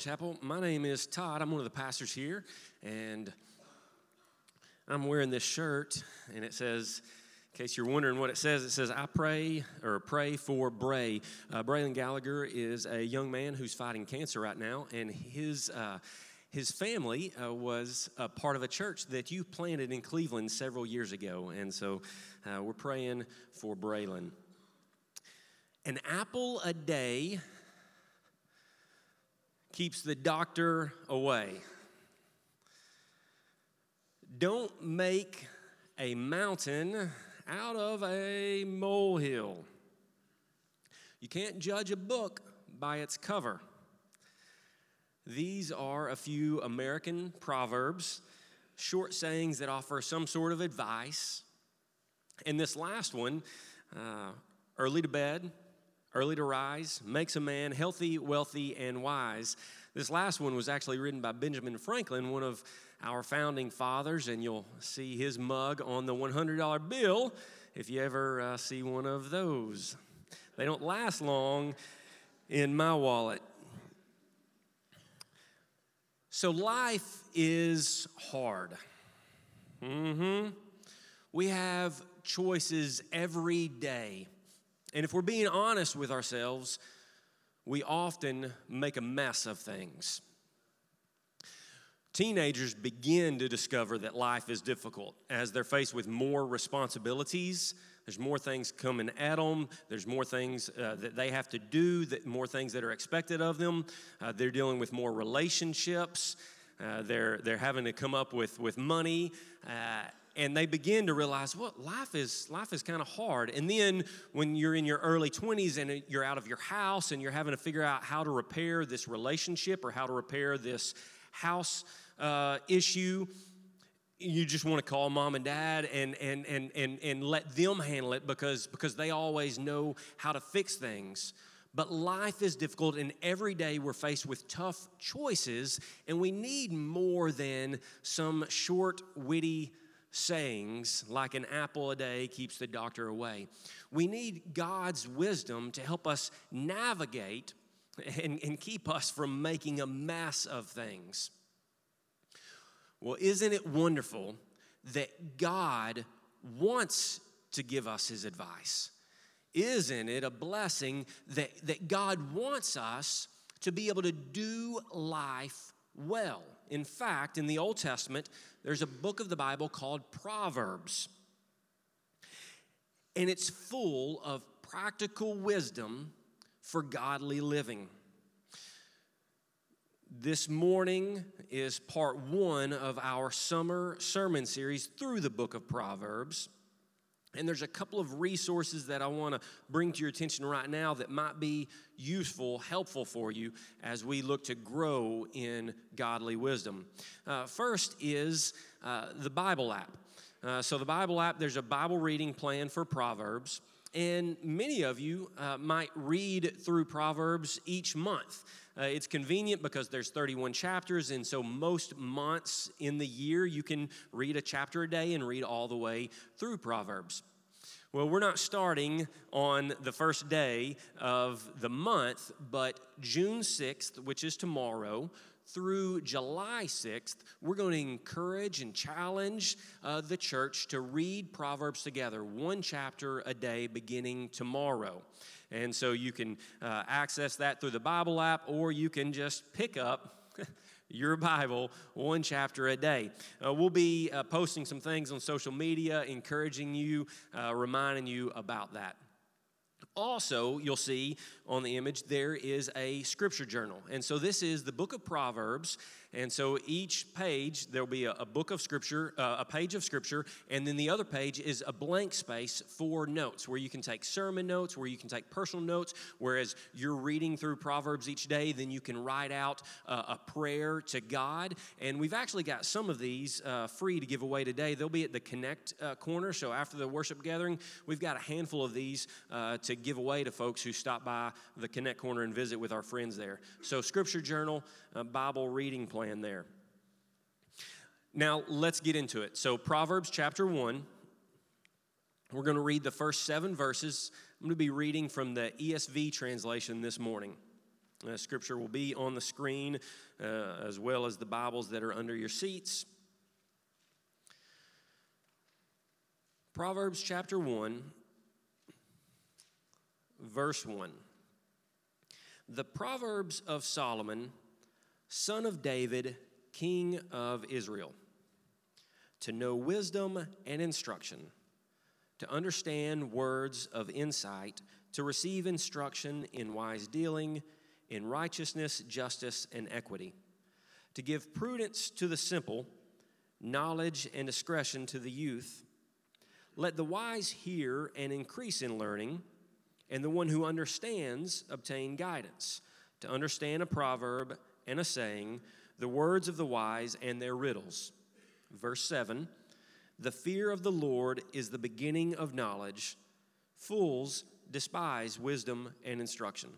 Chapel. My name is Todd. I'm one of the pastors here, and I'm wearing this shirt, and it says, in case you're wondering what it says, it says, I pray or pray for Bray. Uh, Braylon Gallagher is a young man who's fighting cancer right now, and his. Uh, his family uh, was a part of a church that you planted in Cleveland several years ago. And so uh, we're praying for Braylon. An apple a day keeps the doctor away. Don't make a mountain out of a molehill. You can't judge a book by its cover. These are a few American proverbs, short sayings that offer some sort of advice. And this last one, uh, early to bed, early to rise, makes a man healthy, wealthy, and wise. This last one was actually written by Benjamin Franklin, one of our founding fathers, and you'll see his mug on the $100 bill if you ever uh, see one of those. They don't last long in my wallet. So life is hard. Mm-hmm. We have choices every day. And if we're being honest with ourselves, we often make a mess of things. Teenagers begin to discover that life is difficult as they're faced with more responsibilities. There's more things coming at them. There's more things uh, that they have to do, that more things that are expected of them. Uh, they're dealing with more relationships. Uh, they're, they're having to come up with, with money. And they begin to realize, well, life is life is kind of hard. And then when you're in your early 20s and you're out of your house and you're having to figure out how to repair this relationship or how to repair this house uh, issue, you just want to call mom and dad and, and, and, and, and let them handle it because, because they always know how to fix things. But life is difficult, and every day we're faced with tough choices, and we need more than some short, witty sayings like an apple a day keeps the doctor away. We need God's wisdom to help us navigate and, and keep us from making a mess of things. Well, isn't it wonderful that God wants to give us his advice? Isn't it a blessing that, that God wants us to be able to do life well? In fact, in the Old Testament, there's a book of the Bible called Proverbs. And it's full of practical wisdom for godly living. This morning is part one of our summer sermon series through the book of Proverbs. And there's a couple of resources that I want to bring to your attention right now that might be useful, helpful for you as we look to grow in godly wisdom. Uh, first is uh, the Bible app. Uh, so, the Bible app, there's a Bible reading plan for Proverbs. And many of you uh, might read through Proverbs each month. Uh, it's convenient because there's 31 chapters, and so most months in the year you can read a chapter a day and read all the way through Proverbs. Well, we're not starting on the first day of the month, but June 6th, which is tomorrow, through July 6th, we're going to encourage and challenge uh, the church to read Proverbs together, one chapter a day beginning tomorrow. And so you can uh, access that through the Bible app, or you can just pick up your Bible one chapter a day. Uh, we'll be uh, posting some things on social media, encouraging you, uh, reminding you about that. Also, you'll see on the image there is a scripture journal. And so this is the book of Proverbs. And so each page, there'll be a, a book of scripture, uh, a page of scripture, and then the other page is a blank space for notes where you can take sermon notes, where you can take personal notes. Whereas you're reading through Proverbs each day, then you can write out uh, a prayer to God. And we've actually got some of these uh, free to give away today. They'll be at the Connect uh, corner. So after the worship gathering, we've got a handful of these uh, to give away to folks who stop by the Connect corner and visit with our friends there. So, scripture journal, Bible reading plan plan there. Now, let's get into it. So, Proverbs chapter 1, we're going to read the first seven verses. I'm going to be reading from the ESV translation this morning. Uh, scripture will be on the screen uh, as well as the Bibles that are under your seats. Proverbs chapter 1, verse 1. The Proverbs of Solomon, son of David, king of Israel, to know wisdom and instruction, to understand words of insight, to receive instruction in wise dealing in righteousness, justice, and equity, to give prudence to the simple, knowledge and discretion to the youth. Let the wise hear and increase in learning, and the one who understands obtain guidance. To understand a proverb and a saying, the words of the wise and their riddles. Verse 7 The fear of the Lord is the beginning of knowledge. Fools despise wisdom and instruction.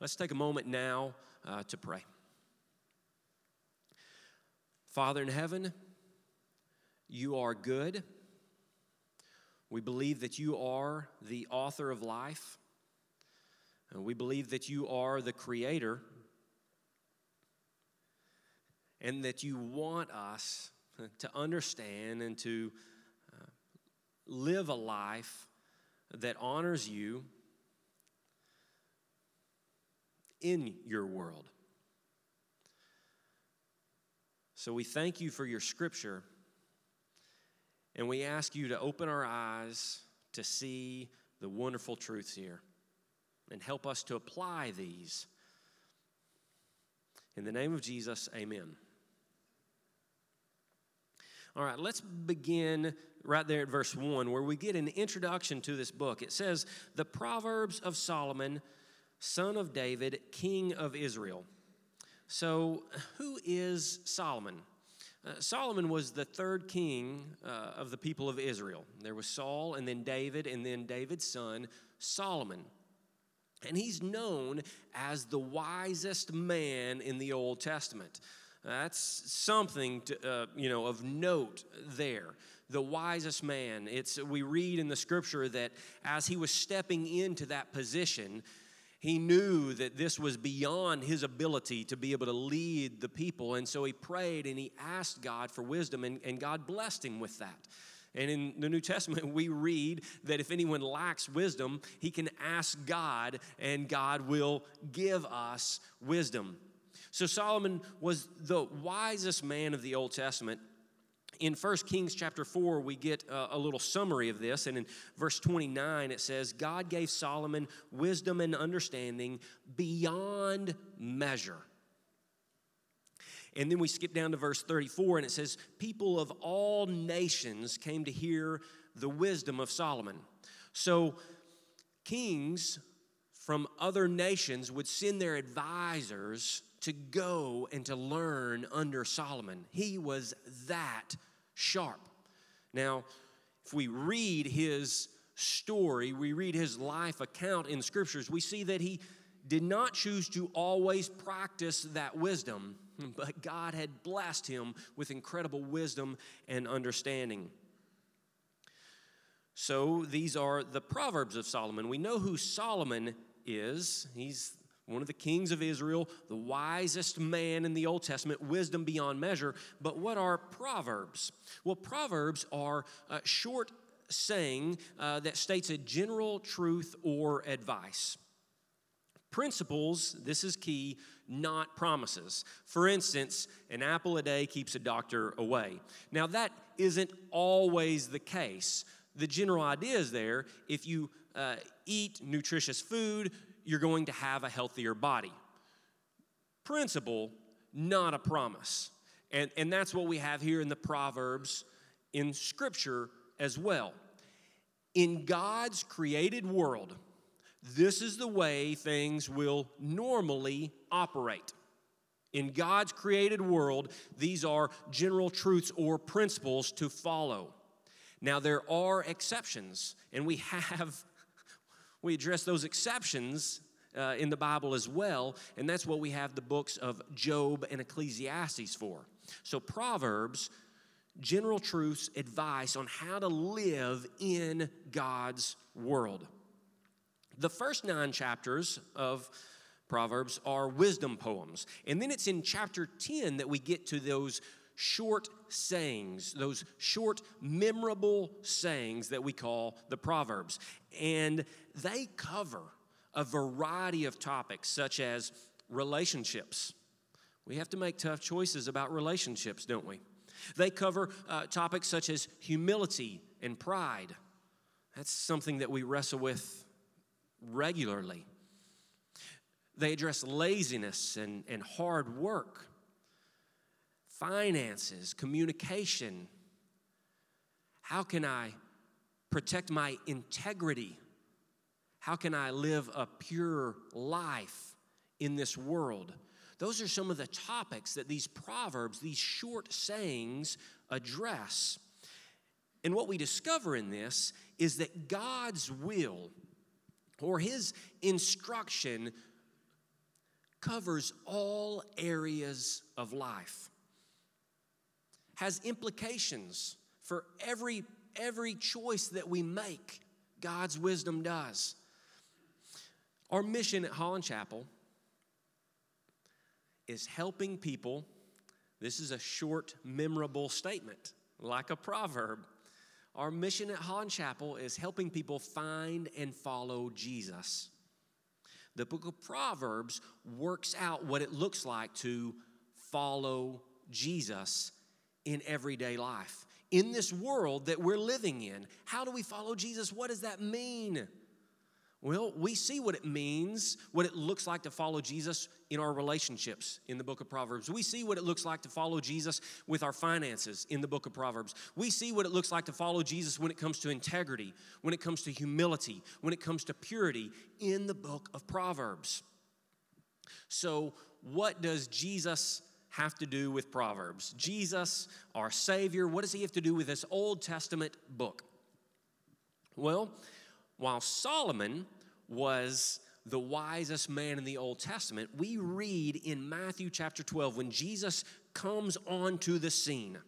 Let's take a moment now uh, to pray. Father in heaven, you are good. We believe that you are the author of life. And we believe that you are the creator. And that you want us to understand and to uh, live a life that honors you in your world. So we thank you for your scripture, and we ask you to open our eyes to see the wonderful truths here and help us to apply these. In the name of Jesus, amen. All right, let's begin right there at verse 1, where we get an introduction to this book. It says, The Proverbs of Solomon son of David, king of Israel. So, who is Solomon? Uh, Solomon was the third king uh, of the people of Israel. There was Saul, and then David, and then David's son, Solomon. And he's known as the wisest man in the Old Testament. That's something to, uh, you know of note there. The wisest man. It's we read in the scripture that as he was stepping into that position, he knew that this was beyond his ability to be able to lead the people. And so he prayed and he asked God for wisdom, and, and God blessed him with that. And in the New Testament, we read that if anyone lacks wisdom, he can ask God, and God will give us wisdom. So Solomon was the wisest man of the Old Testament in 1 Kings chapter 4, we get a, little summary of this. And in verse 29, it says, God gave Solomon wisdom and understanding beyond measure. And then we skip down to verse 34, and it says, People of all nations came to hear the wisdom of Solomon. So, kings from other nations would send their advisors to go and to learn under Solomon. He was that sharp. Now, if we read his story, we read his life account in scriptures, we see that he did not choose to always practice that wisdom, but God had blessed him with incredible wisdom and understanding. So these are the Proverbs of Solomon. We know who Solomon is. He's one of the kings of Israel, the wisest man in the Old Testament, wisdom beyond measure. But what are Proverbs? Well, Proverbs are a short saying uh, that states a general truth or advice. Principles, this is key, not promises. For instance, an apple a day keeps a doctor away. Now, that isn't always the case. The general idea is there if you uh, eat nutritious food, you're going to have a healthier body. Principle, not a promise. And, and that's what we have here in the Proverbs in Scripture as well. In God's created world, this is the way things will normally operate. In God's created world, these are general truths or principles to follow. Now, there are exceptions, and we have we address those exceptions uh, in the Bible as well, and that's what we have the books of Job and Ecclesiastes for. So, Proverbs, general truths, advice on how to live in God's world. The first nine chapters of Proverbs are wisdom poems. And then it's in chapter 10 that we get to those short sayings, those short, memorable sayings that we call the Proverbs. And they cover a variety of topics, such as relationships. We have to make tough choices about relationships, don't we? They cover uh, topics such as humility and pride. That's something that we wrestle with regularly. They address laziness and, and hard work, finances, communication. How can I protect my integrity? How can I live a pure life in this world? Those are some of the topics that these proverbs, these short sayings, address. And what we discover in this is that God's will or His instruction covers all areas of life, has implications for every, every choice that we make. God's wisdom does. Our mission at Holland Chapel is helping people. This is a short, memorable statement, like a proverb. Our mission at Holland Chapel is helping people find and follow Jesus. The book of Proverbs works out what it looks like to follow Jesus in everyday life. In this world that we're living in, how do we follow Jesus? What does that mean? Well, we see what it means, what it looks like to follow Jesus in our relationships in the book of Proverbs. We see what it looks like to follow Jesus with our finances in the book of Proverbs. We see what it looks like to follow Jesus when it comes to integrity, when it comes to humility, when it comes to purity in the book of Proverbs. So, what does Jesus have to do with Proverbs? Jesus, our Savior, what does he have to do with this Old Testament book? Well, while Solomon was the wisest man in the Old Testament, we read in Matthew chapter 12 when Jesus comes onto the scene.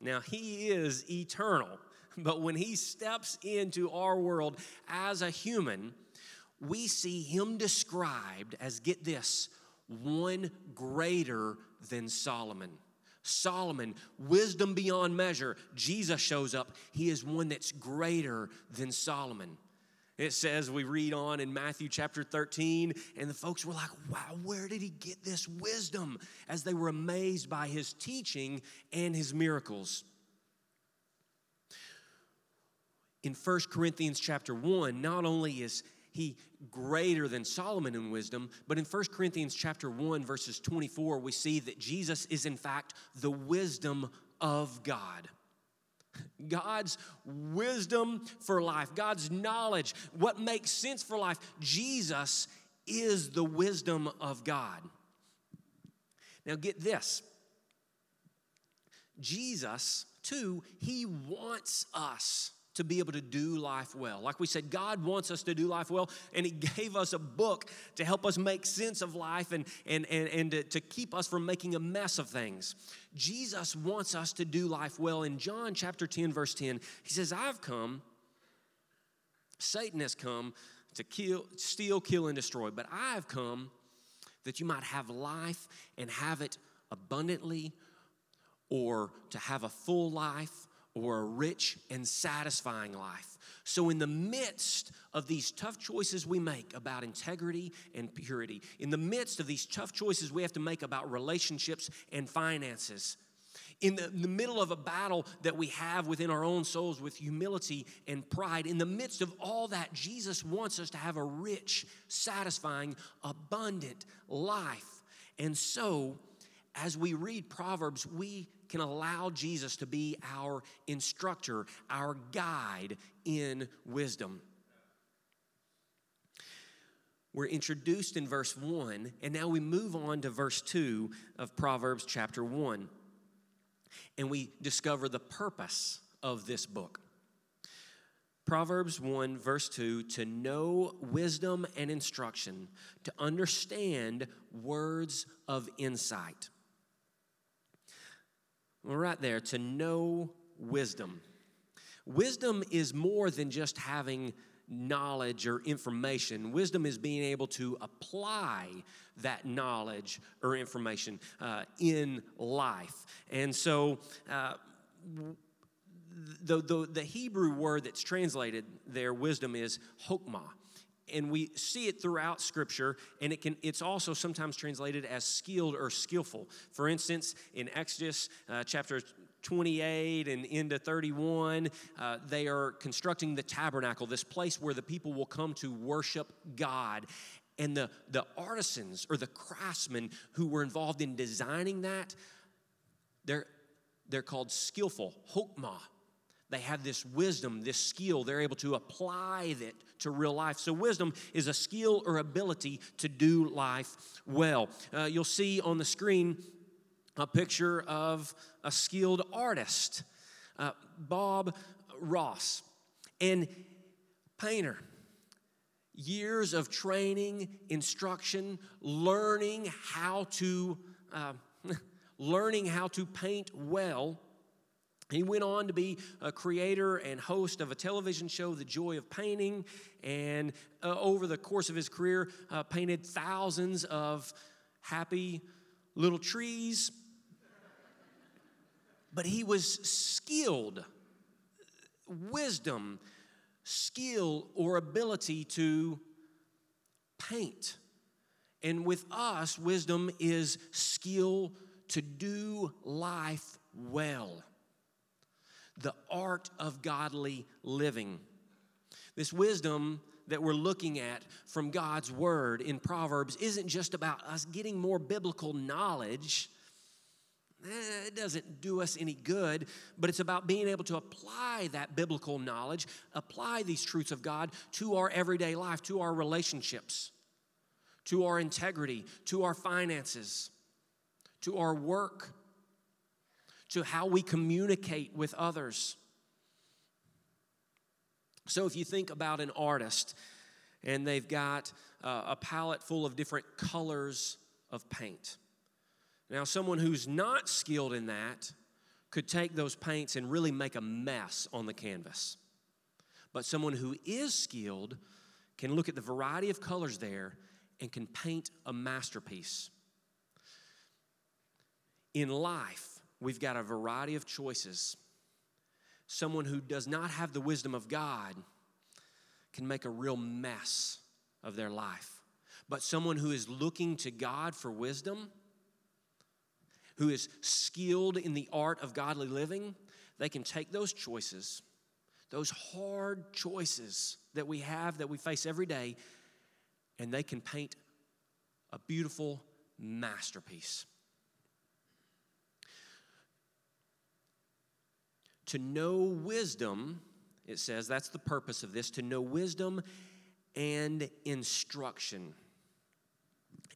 Now, he is eternal, but when he steps into our world as a human, we see him described as get this, one greater than Solomon. Solomon, wisdom beyond measure. Jesus shows up. He is one that's greater than Solomon. It says, we read on in Matthew chapter 13, and the folks were like, wow, where did he get this wisdom? As they were amazed by his teaching and his miracles. In 1 Corinthians chapter 1, not only is he greater than Solomon in wisdom, but in 1 Corinthians chapter 1, verses 24, we see that Jesus is in fact the wisdom of God. God's wisdom for life, God's knowledge, what makes sense for life. Jesus is the wisdom of God. Now, get this Jesus, too, He wants us to be able to do life well. Like we said, God wants us to do life well, and He gave us a book to help us make sense of life and, and, and, and to, to keep us from making a mess of things. Jesus wants us to do life well. In John chapter 10, verse 10, He says, I've come, Satan has come to kill, steal, kill, and destroy, but I've come that you might have life and have it abundantly, or to have a full life or a rich and satisfying life. So, in the midst of these tough choices we make about integrity and purity, in the midst of these tough choices we have to make about relationships and finances, in the, in the, middle of a battle that we have within our own souls with humility and pride, in the midst of all that, Jesus wants us to have a rich, satisfying, abundant life. And so, as we read Proverbs, we can allow Jesus to be our instructor, our guide in wisdom. We're introduced in verse 1, and now we move on to verse 2 of Proverbs chapter 1. And we discover the purpose of this book. Proverbs 1, verse 2 to know wisdom and instruction, to understand words of insight. Well, right there, to know wisdom. Wisdom is more than just having knowledge or information. Wisdom is being able to apply that knowledge or information uh, in life. And so, uh, the, the, the Hebrew word that's translated there, wisdom, is hokmah and we see it throughout scripture and it can it's also sometimes translated as skilled or skillful. For instance in exodus uh, chapter 28 and into 31 uh, they are constructing the tabernacle this place where the people will come to worship god. And the, the artisans or the craftsmen who were involved in designing that they're, they're called skillful hokmah they have this wisdom, this skill. They're able to apply it to real life. So, wisdom is a skill or ability to do life well. Uh, you'll see on the screen a picture of a skilled artist, uh, Bob Ross, and painter. Years of training, instruction, learning how to uh, learning how to paint well he went on to be a creator and host of a television show, The Joy of Painting, and uh, over the course of his career, uh, painted thousands of happy little trees. But he was skilled, wisdom, skill, or ability to paint. And with us, wisdom is skill to do life well the art of godly living. This wisdom that we're looking at from God's word in Proverbs isn't just about us getting more biblical knowledge. Eh, it doesn't do us any good, but it's about being able to apply that biblical knowledge, apply these truths of God to our everyday life, to our relationships, to our integrity, to our finances, to our work, to how we communicate with others. So, if you think about an artist and they've got uh, a palette full of different colors of paint. Now, someone who's not skilled in that could take those paints and really make a mess on the canvas. But someone who is skilled can look at the variety of colors there and can paint a masterpiece. In life, we've got a variety of choices. Someone who does not have the wisdom of God can make a real mess of their life. But someone who is looking to God for wisdom, who is skilled in the art of godly living, they can take those choices, those hard choices that we have, that we face every day, and they can paint a beautiful masterpiece. To know wisdom, it says, that's the purpose of this, to know wisdom and instruction.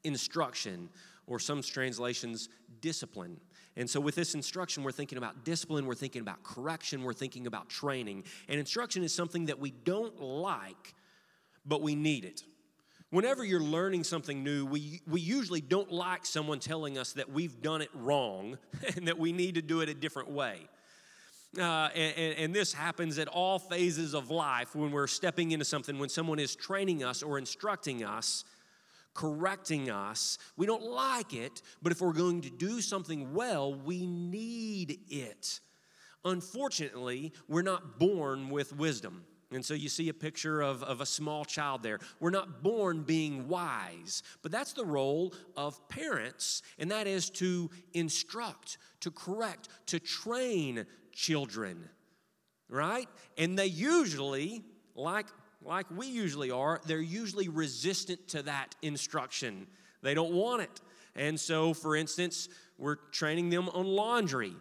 Instruction, or some translations, discipline. And so, with this instruction, we're thinking about discipline, we're thinking about correction, we're thinking about training. And instruction is something that we don't like, but we need it. Whenever you're learning something new, we, we usually don't like someone telling us that we've done it wrong and that we need to do it a different way. Uh, and, and, this happens at all phases of life when we're stepping into something, when someone is training us or instructing us, correcting us. We don't like it, but if we're going to do something well, we need it. Unfortunately, we're not born with wisdom. And so you see a picture of, of a small child there. We're not born being wise, but that's the role of parents, and that is to instruct, to correct, to train children, right? And they usually, like, like we usually are, they're usually resistant to that instruction. They don't want it. And so, for instance, we're training them on laundry.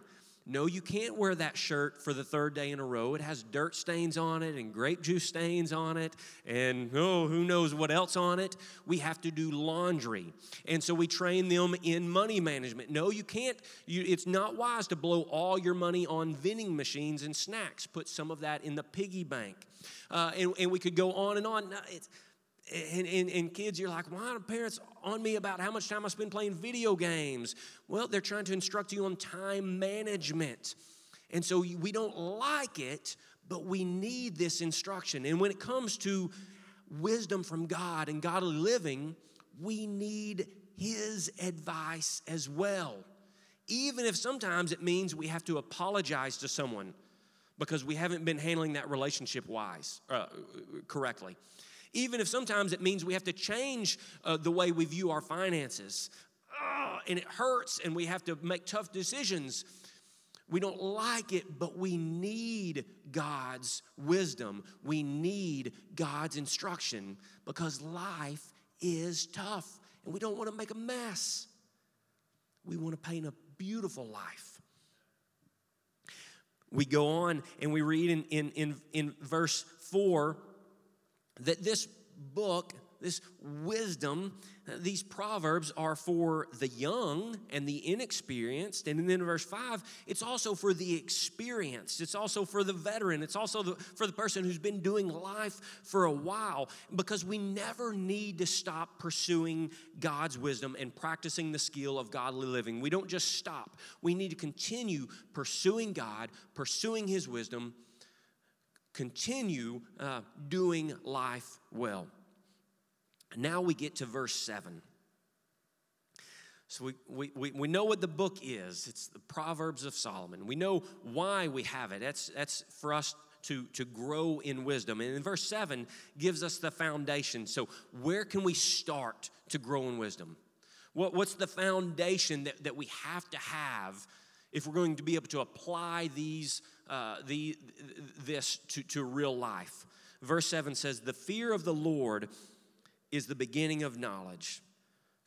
No, you can't wear that shirt for the third day in a row. It has dirt stains on it and grape juice stains on it, and oh, who knows what else on it. We have to do laundry. And so we train them in money management. No, you can't, you, it's not wise to blow all your money on vending machines and snacks. Put some of that in the piggy bank. Uh, and, and we could go on and on. It's, and, and, and, kids, you're like, why are parents on me about how much time I spend playing video games? Well, they're trying to instruct you on time management. And so we don't like it, but we need this instruction. And when it comes to wisdom from God and godly living, we need His advice as well. Even if sometimes it means we have to apologize to someone because we haven't been handling that relationship wise, uh, correctly. Even if sometimes it means we have to change uh, the way we view our finances. Uh, and it hurts, and we have to make tough decisions. We don't like it, but we need God's wisdom. We need God's instruction because life is tough and we don't want to make a mess. We want to paint a beautiful life. We go on and we read in, in, in, in verse 4 that this book, this wisdom, these proverbs are for the young and the inexperienced. And then in verse 5, it's also for the experienced. It's also for the veteran. It's also the, for the person who's been doing life for a while because we never need to stop pursuing God's wisdom and practicing the skill of godly living. We don't just stop, we need to continue pursuing God, pursuing His wisdom, continue uh, doing life well. Now we get to verse 7. So we, we, we, know what the book is. It's the Proverbs of Solomon. We know why we have it. That's, that's for us to, to grow in wisdom. And in verse 7 gives us the foundation. So where can we start to grow in wisdom? What, what's the foundation that, that we have to have if we're going to be able to apply these, uh, the, this to, to real life? Verse 7 says, The fear of the Lord is the beginning of knowledge.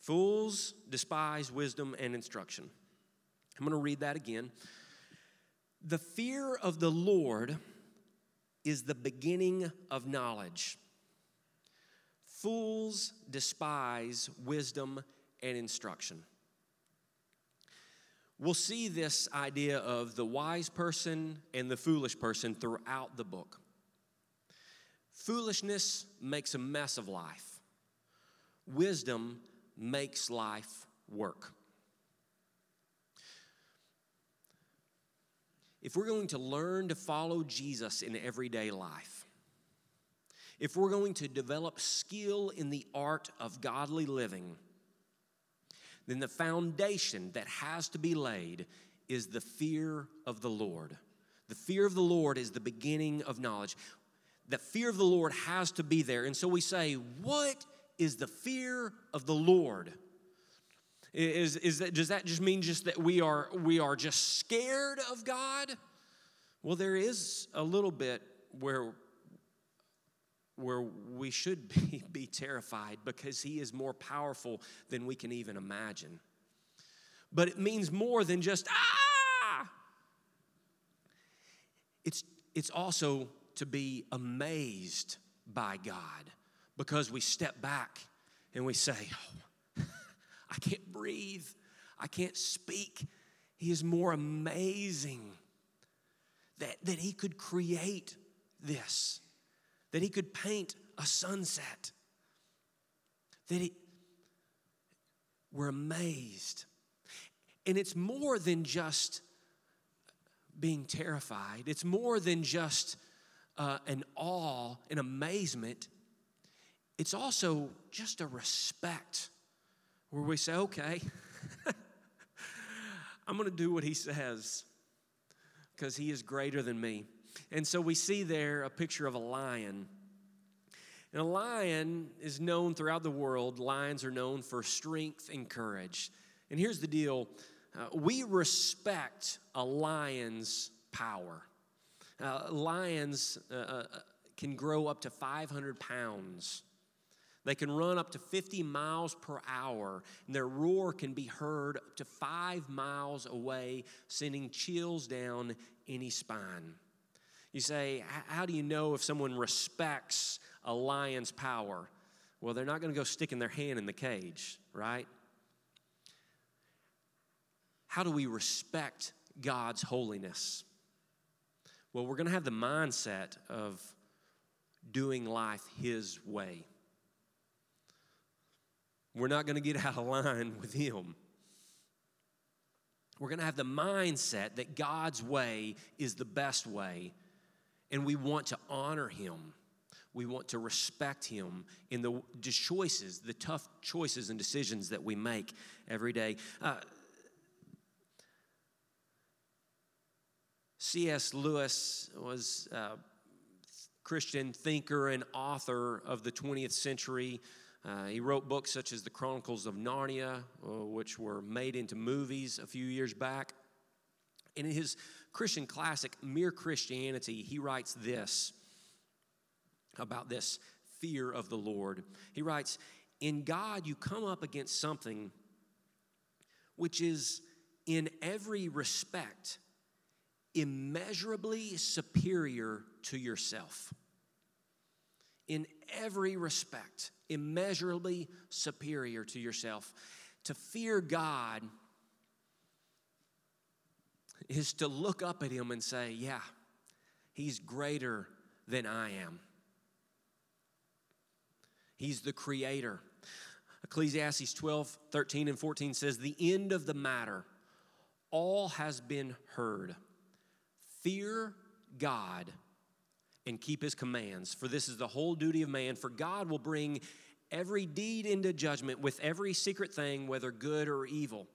Fools despise wisdom and instruction. I'm going to read that again. The fear of the Lord is the beginning of knowledge. Fools despise wisdom and instruction. We'll see this idea of the wise person and the foolish person throughout the book. Foolishness makes a mess of life. Wisdom makes life work. If we're going to learn to follow Jesus in everyday life, if we're going to develop skill in the art of godly living, then the foundation that has to be laid is the fear of the Lord. The fear of the Lord is the beginning of knowledge. The fear of the Lord has to be there. And so we say, What is the fear of the Lord. Is, is that, does that just mean just that we are, we are just scared of God? Well, there is a little bit where, where we should be, be terrified because He is more powerful than we can even imagine. But it means more than just, ah! It's, it's also to be amazed by God because we step back and we say, oh, I can't breathe, I can't speak. He is more amazing that, that He could create this, that He could paint a sunset, that He, we're amazed. And it's more than just being terrified, it's more than just uh, an awe and amazement it's also just a respect where we say, okay, I'm going to do what he says because he is greater than me. And so we see there a picture of a lion. And a lion is known throughout the world, lions are known for strength and courage. And here's the deal uh, we respect a lion's power. Uh, lions uh, uh can grow up to 500 pounds. They can run up to 50 miles per hour, and their roar can be heard up to five miles away, sending chills down any spine. You say, How do you know if someone respects a lion's power? Well, they're not going to go sticking their hand in the cage, right? How do we respect God's holiness? Well, we're going to have the mindset of doing life His way. We're not going to get out of line with Him. We're going to have the mindset that God's way is the best way, and we want to honor him. We want to respect him in the choices, the tough choices and decisions that we make every day. Uh, C.S. Lewis was a Christian thinker and author of the 20th century. Uh, he wrote books such as The Chronicles of Narnia, uh, which were made into movies a few years back. And in his Christian classic, Mere Christianity, he writes this about this fear of the Lord. He writes, In God, you come up against something which is in every respect immeasurably superior to yourself. In every respect, immeasurably superior to yourself. To fear God is to look up at Him and say, Yeah, He's greater than I am. He's the Creator. Ecclesiastes 12, 13, and 14 says, The end of the matter, all has been heard. Fear God and keep his commands, for this is the whole duty of man. For God will bring every deed into judgment with every secret thing, whether good or evil.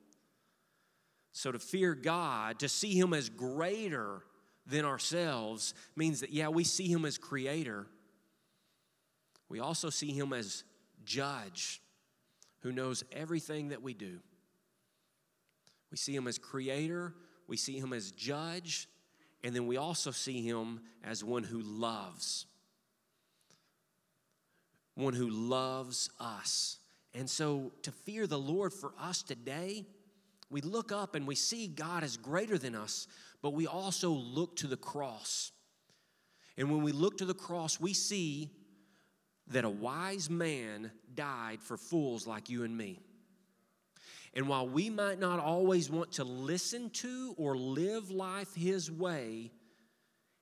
So to fear God, to see him as greater than ourselves, means that, yeah, we see him as creator. We also see him as judge who knows everything that we do. We see him as creator, we see him as judge, and then we also see him as one who loves. One who loves us. And so to fear the Lord for us today, we look up and we see God is greater than us, but we also look to the cross. And when we look to the cross, we see that a wise man died for fools like you and me. And while we might not always want to listen to or live life His way,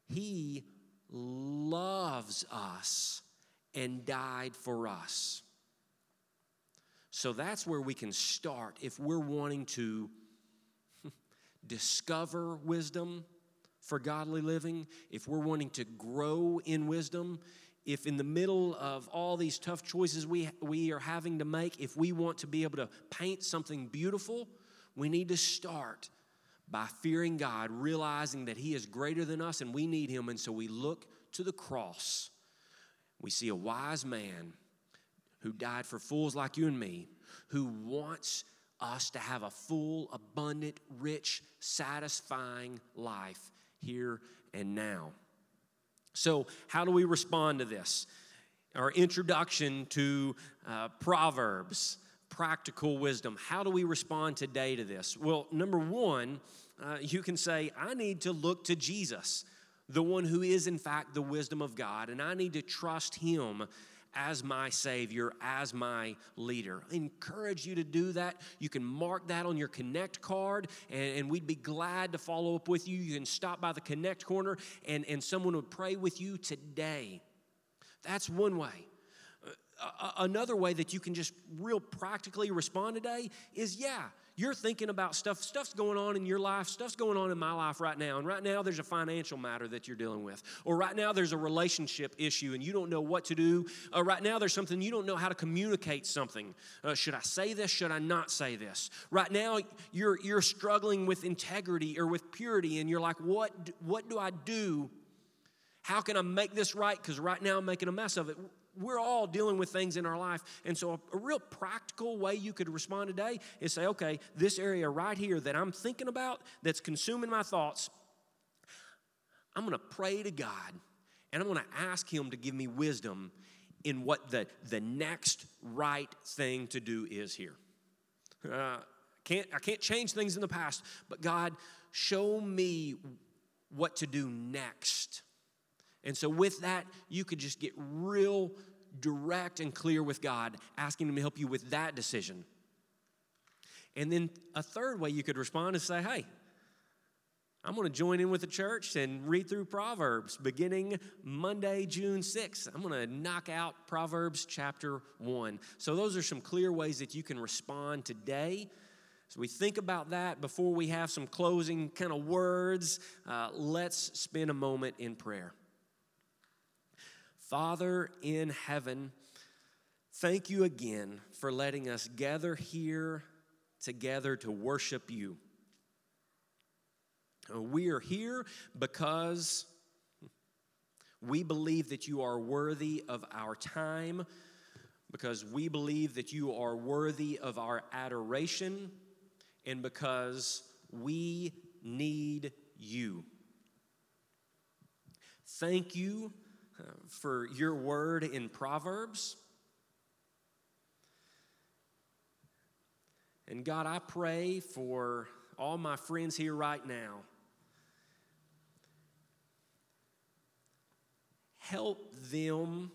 He loves us and died for us. So that's where we can start if we're wanting to discover wisdom for godly living, if we're wanting to grow in wisdom, if in the middle of all these tough choices we, we are having to make, if we want to be able to paint something beautiful, we need to start by fearing God, realizing that He is greater than us and we need Him. And so we look to the cross. We see a wise man who died for fools like you and me, who wants us to have a full, abundant, rich, satisfying life here and now. So, how do we respond to this? Our introduction to uh, Proverbs, practical wisdom. How do we respond today to this? Well, number one, uh, you can say, I need to look to Jesus, the one who is, in fact, the wisdom of God, and I need to trust Him as my Savior, as my leader. I encourage you to do that. You can mark that on your Connect card, and, and we'd be glad to follow up with you. You can stop by the Connect corner, and, and someone would pray with you today. That's one way. Another way that you can just real practically respond today is yeah, you're thinking about stuff, stuff's going on in your life, stuff's going on in my life right now. And right now, there's a financial matter that you're dealing with. Or right now, there's a relationship issue and you don't know what to do. Uh, right now, there's something you don't know how to communicate something. Uh, should I say this? Should I not say this? Right now, you're, you're struggling with integrity or with purity, and you're like, what, what do I do? How can I make this right? Because right now, I'm making a mess of it we're all dealing with things in our life. And so, a, a, real practical way you could respond today is say, okay, this area right here that I'm thinking about, that's consuming my thoughts, I'm going to pray to God and I'm going to ask Him to give me wisdom in what the, the next right thing to do is here. Uh, can't, I can't change things in the past, but God, show me what to do next. And so, with that, you could just get real direct and clear with God, asking Him to help you with that decision. And then a third way you could respond is say, hey, I'm going to join in with the church and read through Proverbs beginning Monday, June 6th. I'm going to knock out Proverbs chapter 1. So, those are some clear ways that you can respond today. So, we think about that before we have some closing kind of words. Uh, let's spend a moment in prayer. Father in heaven, thank you again for letting us gather here together to worship you. We are here because we believe that you are worthy of our time, because we believe that you are worthy of our adoration, and because we need you. Thank you for your word in Proverbs. And God, I pray for all my friends here right now. Help them,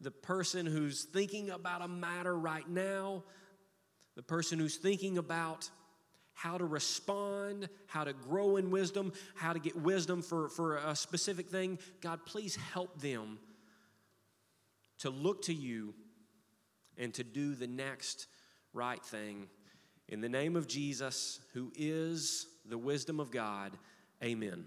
the person who's thinking about a matter right now, the person who's thinking about how to respond, how to grow in wisdom, how to get wisdom for, for a specific thing. God, please help them to look to you and to do the next right thing. In the name of Jesus, who is the wisdom of God, amen.